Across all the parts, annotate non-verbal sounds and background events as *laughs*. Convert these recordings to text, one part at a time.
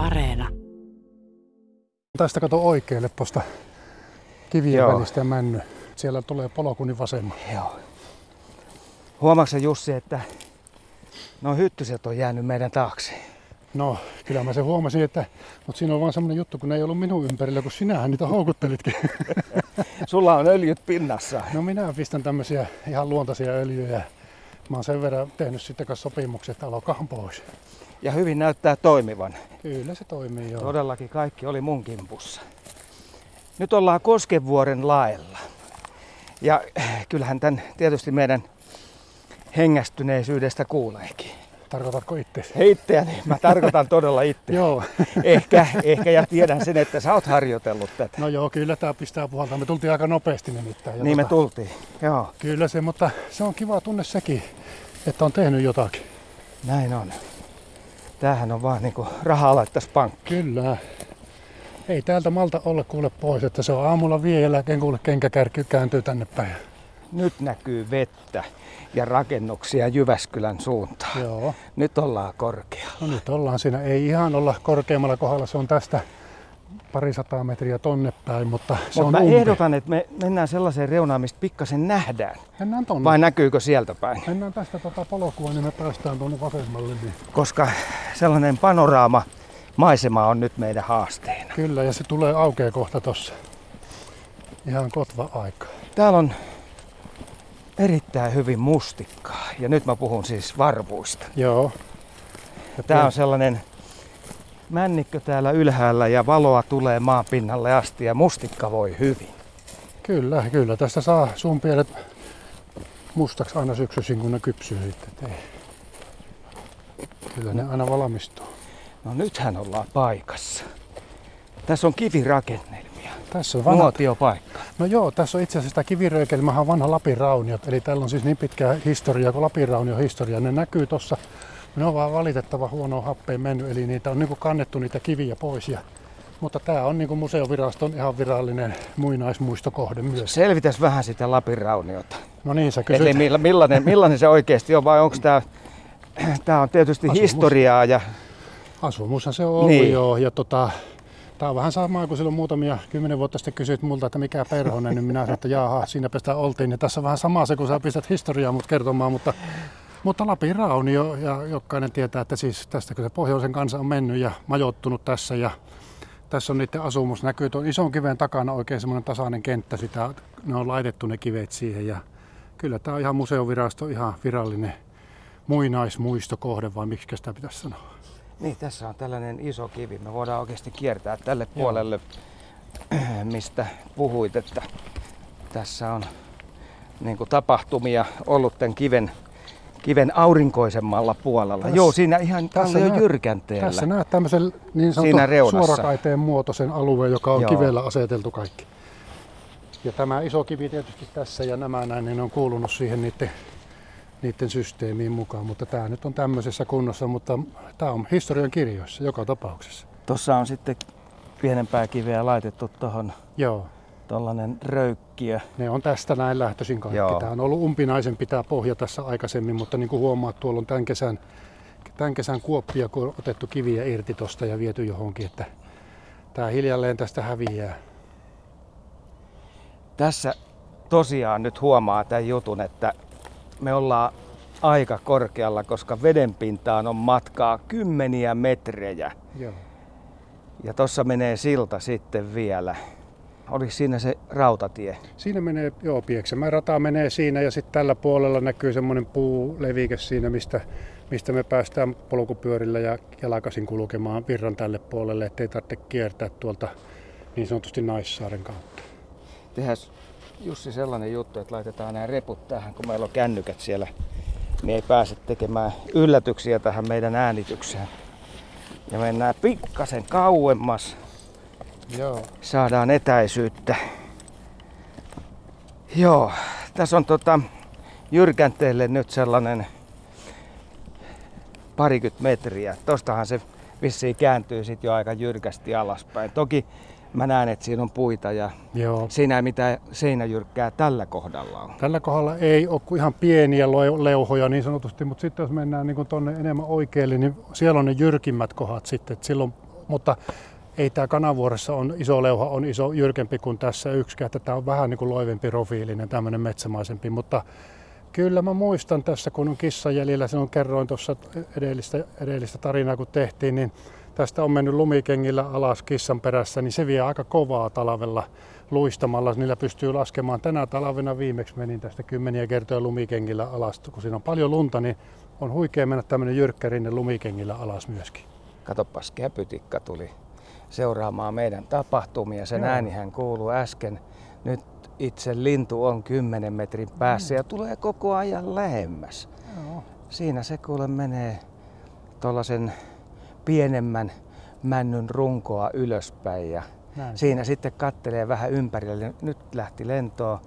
Areena. Tästä kato oikealle tuosta kivien Joo. välistä ja männy. Siellä tulee polkuni vasemmalle. Joo. Huomaatko Jussi, että nuo hyttyset on jäänyt meidän taakse? No, kyllä mä se huomasin, että, mutta siinä on vaan semmoinen juttu, kun ne ei ollut minun ympärillä, kun sinähän niitä houkuttelitkin. *laughs* Sulla on öljyt pinnassa. No minä pistän tämmöisiä ihan luontaisia öljyjä. Mä oon sen verran tehnyt sitten kanssa sopimukset, että alokahan pois. Ja hyvin näyttää toimivan. Kyllä se toimii joo. Todellakin kaikki oli mun kimpussa. Nyt ollaan Koskevuoren laella. Ja äh, kyllähän tämän tietysti meidän hengästyneisyydestä kuuleekin. Tarkoitatko itse? Heittäjäni, mä tarkoitan todella itse. Joo. *laughs* Ehkä, ehkä ja tiedän sen, että sä oot harjoitellut tätä. No joo, kyllä tää pistää puhaltaa. Me tultiin aika nopeasti nimittäin. Ja Niin me tota, tultiin. Joo, Kyllä se, mutta se on kiva tunne sekin, että on tehnyt jotakin. näin on. Tämähän on vaan niinku rahaa laittais pankkiin. Kyllä. Ei täältä malta olla kuule pois, että se on aamulla vie jälkeen kuule kenkäkärky kääntyy tänne päin. Nyt näkyy vettä ja rakennuksia Jyväskylän suuntaan. Joo. Nyt ollaan korkealla. No nyt ollaan siinä. Ei ihan olla korkeammalla kohdalla, se on tästä parisataa metriä tonne päin, mutta se Mutta on mä umpi. ehdotan, että me mennään sellaiseen reunaan, mistä pikkasen nähdään. Mennään tonne. Vai näkyykö sieltä päin? Mennään tästä tota polkua, niin me päästään tuonne vasemmalle. Niin. Koska sellainen panoraama maisema on nyt meidän haasteena. Kyllä, ja se tulee aukeaa kohta tossa. Ihan kotva aika. Täällä on erittäin hyvin mustikkaa. Ja nyt mä puhun siis varvuista. Joo. Ja Tää on sellainen männikkö täällä ylhäällä ja valoa tulee maan pinnalle asti ja mustikka voi hyvin. Kyllä, kyllä. Tästä saa sun pienet mustaksi aina syksyisin, kun ne kypsyy sitten. Ei. Kyllä ne aina valmistuu. No nythän ollaan paikassa. Tässä on kivirakennelmia. Tässä on vanha... Nuotiopaikka. No joo, tässä on itse asiassa tämä kiviröikelmähän vanha Lapin rauniot. Eli täällä on siis niin pitkä historia kuin Lapin raunio historia. Ne näkyy tuossa. Ne on vaan valitettava huono happeen mennyt, eli niitä on niin kannettu niitä kiviä pois. Ja, mutta tämä on niin museoviraston ihan virallinen muinaismuistokohde myös. Selvitäs vähän sitä Lapin rauniota. No niin, sä Eli kysyt. milla- millainen, millainen se oikeasti on vai onko tämä... Tämä on tietysti Asumus. historiaa ja Asumushan se on ollut Niin. joo. Ja tota, Tämä on vähän samaa kuin silloin muutamia kymmenen vuotta sitten kysyit multa, että mikä perhonen, niin minä sanoin, että jaha, siinäpä sitä oltiin. Ja tässä on vähän sama se, kun sä pistät historiaa mut kertomaan, mutta, mutta Lapin raunio ja jokainen tietää, että siis tästä kun se pohjoisen kansa on mennyt ja majoittunut tässä ja tässä on niiden asumus, näkyy tuon ison kiven takana oikein semmoinen tasainen kenttä, sitä, ne on laitettu ne kivet siihen ja kyllä tämä on ihan museovirasto, ihan virallinen muinaismuistokohde vai miksi sitä pitäisi sanoa. niin, tässä on tällainen iso kivi. Me voidaan oikeasti kiertää tälle puolelle, *clears throat* mistä puhuit, että tässä on niin kuin tapahtumia ollut tämän kiven, kiven aurinkoisemmalla puolella. Tässä- Joo, siinä ihan tässä jo jyrkänteellä. Tässä näet tämmöisen niin Siinä sanotun reunassa. suorakaiteen muotoisen alueen, joka on Joo. kivellä aseteltu kaikki. Ja tämä iso kivi tietysti tässä ja nämä näin, niin ne on kuulunut siihen niiden, niiden systeemiin mukaan. Mutta tämä nyt on tämmöisessä kunnossa, mutta tämä on historian kirjoissa joka tapauksessa. Tuossa on sitten pienempää kiveä laitettu tuohon Joo, tuollainen röykkiö. ne on tästä näin lähtöisin kaikki. Joo. Tämä on ollut umpinaisen pitää pohja tässä aikaisemmin, mutta niin kuin huomaat, tuolla on tämän kesän, tämän kesän kuoppia, kun on otettu kiviä irti tuosta ja viety johonkin, että tämä hiljalleen tästä häviää. Tässä tosiaan nyt huomaa tämän jutun, että me ollaan aika korkealla, koska vedenpintaan on matkaa kymmeniä metrejä. Joo. Ja tossa menee silta sitten vielä. Oliko siinä se rautatie? Siinä menee, joo, Pieksämään rata menee siinä ja sitten tällä puolella näkyy semmoinen puulevike siinä, mistä, mistä me päästään polkupyörillä ja jalkaisin kulkemaan virran tälle puolelle, ettei tarvitse kiertää tuolta niin sanotusti Naissaaren kautta. Tehdään Jussi sellainen juttu, että laitetaan nämä reput tähän, kun meillä on kännykät siellä. Niin ei pääse tekemään yllätyksiä tähän meidän äänitykseen. Ja mennään pikkasen kauemmas. Joo. saadaan etäisyyttä. Joo, tässä on tota jyrkänteelle nyt sellainen parikymmentä metriä. Tostahan se vissiin kääntyy sitten jo aika jyrkästi alaspäin. Toki mä näen, että siinä on puita ja Joo. siinä ei mitään seinäjyrkkää tällä kohdalla on. Tällä kohdalla ei ole kuin ihan pieniä leu- leuhoja niin sanotusti, mutta sitten jos mennään niin tuonne enemmän oikealle, niin siellä on ne jyrkimmät kohdat sitten. Silloin mutta ei tämä kanavuoressa on iso leuha, on iso jyrkempi kuin tässä yksikään, että tämä on vähän niin kuin loivempi profiilinen, tämmöinen metsämaisempi, mutta Kyllä mä muistan tässä, kun on kissa jäljellä, sinun kerroin tuossa edellistä, edellistä tarinaa, kun tehtiin, niin tästä on mennyt lumikengillä alas kissan perässä, niin se vie aika kovaa talvella luistamalla. Niillä pystyy laskemaan. Tänä talvena viimeksi menin tästä kymmeniä kertoja lumikengillä alas. Kun siinä on paljon lunta, niin on huikea mennä tämmöinen jyrkkärinne lumikengillä alas myöskin. Katoppas, käpytikka tuli seuraamaan meidän tapahtumia. Sen Joo. äänihän kuuluu äsken. Nyt itse lintu on 10 metrin päässä mm. ja tulee koko ajan lähemmäs. Joo. Siinä se kuule menee tuollaisen pienemmän männyn runkoa ylöspäin ja Näin. siinä sitten kattelee vähän ympärille. Nyt lähti lentoon,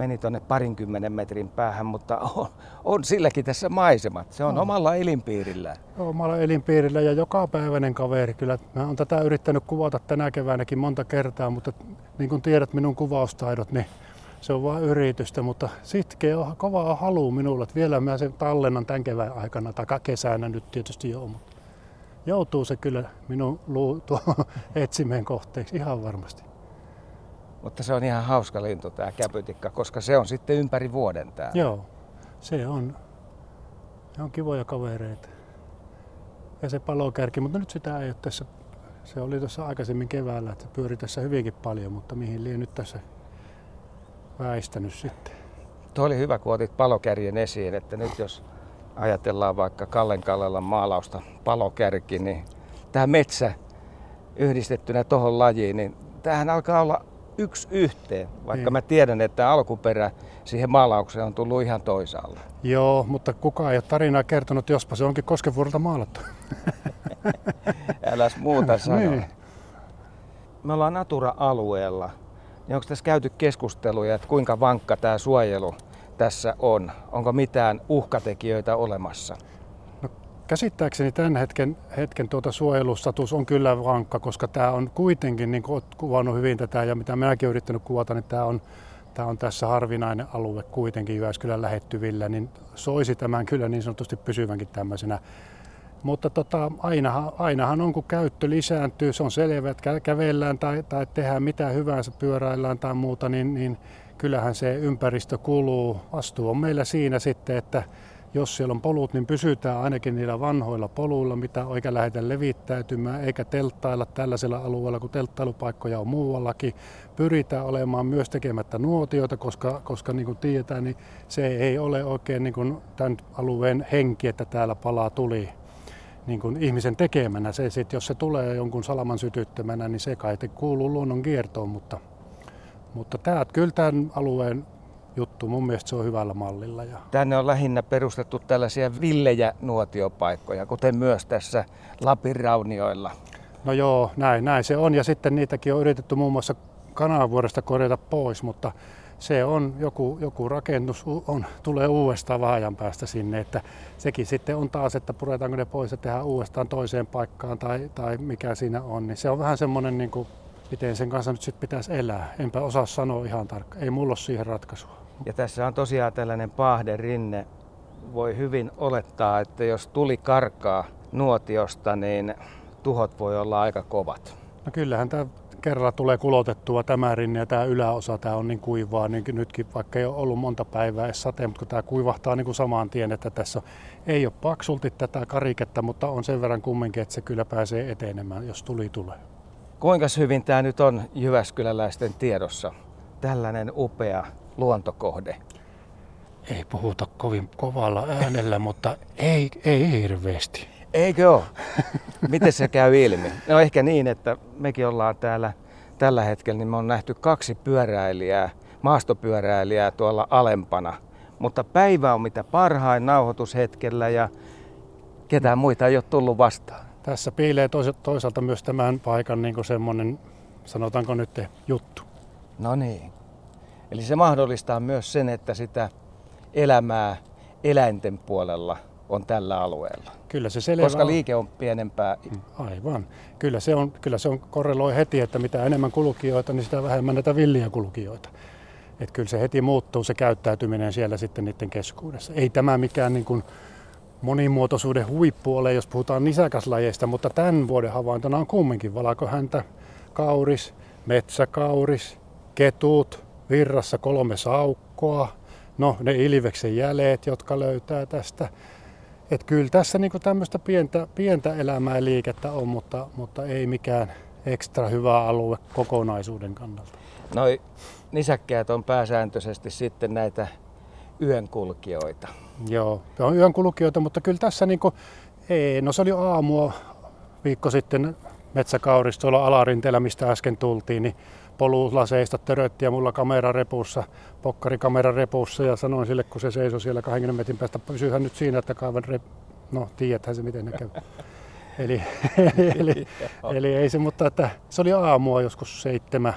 meni tuonne parinkymmenen metrin päähän, mutta on, on silläkin tässä maisemat. Se on no. omalla elinpiirillä. Omalla elinpiirillä ja joka päiväinen kaveri. Kyllä mä oon tätä yrittänyt kuvata tänä keväänäkin monta kertaa, mutta niin kuin tiedät minun kuvaustaidot, niin se on vain yritystä, mutta sitkeä on kovaa halu minulla, että vielä mä sen tallennan tämän kevään aikana tai kesänä nyt tietysti jo, mutta joutuu se kyllä minun luu *laughs* etsimeen kohteeksi ihan varmasti. Mutta se on ihan hauska lintu tämä käpytikka, koska se on sitten ympäri vuoden täällä. Joo, se on. Ne on kivoja kavereita. Ja se palokärki, mutta nyt sitä ei ole tässä. Se oli tuossa aikaisemmin keväällä, että se pyöri tässä hyvinkin paljon, mutta mihin liian nyt tässä väistänyt sitten. Tuo oli hyvä, kun otit palokärjen esiin, että nyt jos ajatellaan vaikka Kallen Kallelan maalausta palokärki, niin tämä metsä yhdistettynä tuohon lajiin, niin tämähän alkaa olla yksi yhteen, vaikka niin. mä tiedän, että alkuperä siihen maalaukseen on tullut ihan toisaalle. Joo, mutta kukaan ei ole tarinaa kertonut, jospa se onkin Koskenvuorelta maalattu. *laughs* Äläs muuta sanoa. niin. Me ollaan Natura-alueella niin onko tässä käyty keskusteluja, että kuinka vankka tämä suojelu tässä on? Onko mitään uhkatekijöitä olemassa? Käsittääkseni tämän hetken, hetken tuota suojelustatus on kyllä vankka, koska tämä on kuitenkin, niin kuin kuvannut hyvin tätä ja mitä minäkin olen yrittänyt kuvata, niin tämä on, tämä on tässä harvinainen alue kuitenkin Jyväskylän lähettyvillä, niin soisi tämän kyllä niin sanotusti pysyvänkin tämmöisenä mutta tota, ainahan, ainahan on, kun käyttö lisääntyy, se on selvä, että kävellään tai, tai tehdään mitä hyvänsä, pyöräillään tai muuta, niin, niin kyllähän se ympäristö kuluu. Vastuu on meillä siinä sitten, että jos siellä on polut, niin pysytään ainakin niillä vanhoilla poluilla, mitä oikein lähdetään levittäytymään, eikä telttailla tällaisella alueella, kun telttailupaikkoja on muuallakin. Pyritään olemaan myös tekemättä nuotioita, koska, koska niin kuin tiedetään, niin se ei ole oikein niin kuin tämän alueen henki, että täällä palaa tuli niin kuin ihmisen tekemänä. Se, sit, jos se tulee jonkun salaman sytyttämänä, niin se kai kuuluu luonnon kiertoon, mutta, mutta tämä, kyllä tämän alueen juttu, mun mielestä se on hyvällä mallilla. Ja... Tänne on lähinnä perustettu tällaisia villejä nuotiopaikkoja, kuten myös tässä Lapin raunioilla. No joo, näin, näin se on. Ja sitten niitäkin on yritetty muun muassa kanavuodesta korjata pois, mutta se on joku, joku rakennus on, tulee uudestaan vaajan päästä sinne, että sekin sitten on taas, että puretaanko ne pois ja tehdään uudestaan toiseen paikkaan tai, tai mikä siinä on, niin se on vähän semmoinen niin kuin, miten sen kanssa nyt sitten pitäisi elää. Enpä osaa sanoa ihan tarkkaan, ei mulla ole siihen ratkaisua. Ja tässä on tosiaan tällainen rinne. Voi hyvin olettaa, että jos tuli karkaa nuotiosta, niin tuhot voi olla aika kovat. No kyllähän tämä kerralla tulee kulotettua tämä rinne ja tämä yläosa, tämä on niin kuivaa, niin nytkin vaikka ei ole ollut monta päivää edes sateen, mutta kun tämä kuivahtaa niin kuin samaan tien, että tässä ei ole paksulti tätä kariketta, mutta on sen verran kumminkin, että se kyllä pääsee etenemään, jos tuli tulee. Kuinka hyvin tämä nyt on Jyväskyläläisten tiedossa, tällainen upea luontokohde? Ei puhuta kovin kovalla äänellä, mutta ei, ei hirveästi. Eikö ole? Miten se käy ilmi? No ehkä niin, että mekin ollaan täällä tällä hetkellä, niin me on nähty kaksi pyöräilijää, maastopyöräilijää tuolla alempana. Mutta päivä on mitä parhain nauhoitushetkellä ja ketään muita ei ole tullut vastaan. Tässä piilee toisaalta myös tämän paikan niin semmoinen, sanotaanko nyt juttu. No niin. Eli se mahdollistaa myös sen, että sitä elämää eläinten puolella – on tällä alueella. Kyllä se selvä Koska liike on pienempää. Mm, aivan. Kyllä se, on, kyllä se on korreloi heti, että mitä enemmän kulkijoita, niin sitä vähemmän näitä villiä kulkijoita. Että kyllä se heti muuttuu se käyttäytyminen siellä sitten niiden keskuudessa. Ei tämä mikään niin kuin monimuotoisuuden huippu ole, jos puhutaan nisäkäslajeista, mutta tämän vuoden havaintona on kumminkin valakohäntä, kauris, metsäkauris, ketut, virrassa kolme saukkoa, no ne ilveksen jäljet, jotka löytää tästä. Et kyllä tässä niinku tämmöistä pientä, pientä elämää ja liikettä on, mutta, mutta ei mikään ekstra hyvä alue kokonaisuuden kannalta. Noi nisäkkäät on pääsääntöisesti sitten näitä yönkulkijoita. Joo, on yönkulkijoita, mutta kyllä tässä niinku, ei, no se oli aamua viikko sitten metsäkauristolla alarinteellä, mistä äsken tultiin, niin polulaseista törötti ja mulla kamera repussa, pokkarikamera repussa ja sanoin sille, kun se seisoi siellä 20 metrin päästä, pysyyhän nyt siinä, että kaivan rep... No, tiedäthän se miten ne käy. *laughs* eli, eli, eli, ei se, mutta että se oli aamua joskus seitsemän,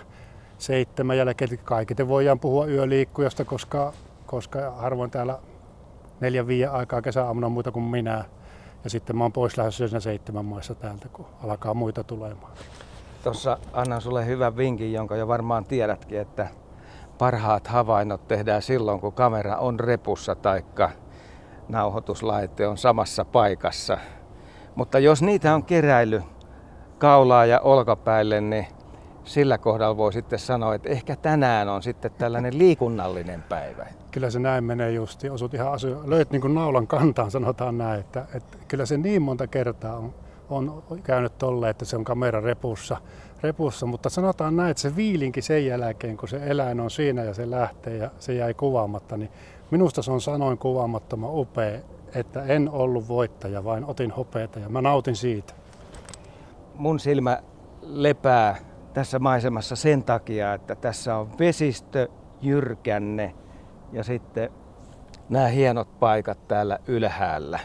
seitsemän jälkeen. Kaikiten voidaan puhua yöliikkujasta, koska, koska harvoin täällä neljän viiden aikaa kesäaamuna muita kuin minä. Ja sitten mä oon pois lähdössä siinä seitsemän maissa täältä, kun alkaa muita tulemaan. Tuossa annan sulle hyvän vinkin, jonka jo varmaan tiedätkin, että parhaat havainnot tehdään silloin, kun kamera on repussa taikka nauhoituslaite on samassa paikassa. Mutta jos niitä on keräily kaulaa ja olkapäille, niin sillä kohdalla voi sitten sanoa, että ehkä tänään on sitten tällainen liikunnallinen päivä. Kyllä se näin menee justi. Osut ihan asu... Löit niin kuin naulan kantaan, sanotaan näin. Että, että kyllä se niin monta kertaa on, on käynyt tolle, että se on kamera repussa, repussa. Mutta sanotaan näin, että se viilinkin sen jälkeen, kun se eläin on siinä ja se lähtee ja se jäi kuvaamatta, niin minusta se on sanoin kuvaamattoman upea, että en ollut voittaja, vain otin hopeeta ja mä nautin siitä. Mun silmä lepää tässä maisemassa sen takia, että tässä on vesistö, jyrkänne ja sitten nämä hienot paikat täällä ylhäällä.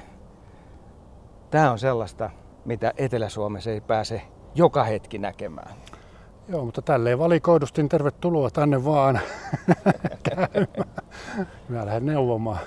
Tämä on sellaista, mitä Etelä-Suomessa ei pääse joka hetki näkemään. Joo, mutta tälleen valikoidustin tervetuloa tänne vaan *laughs* käymään. Mä lähden neuvomaan.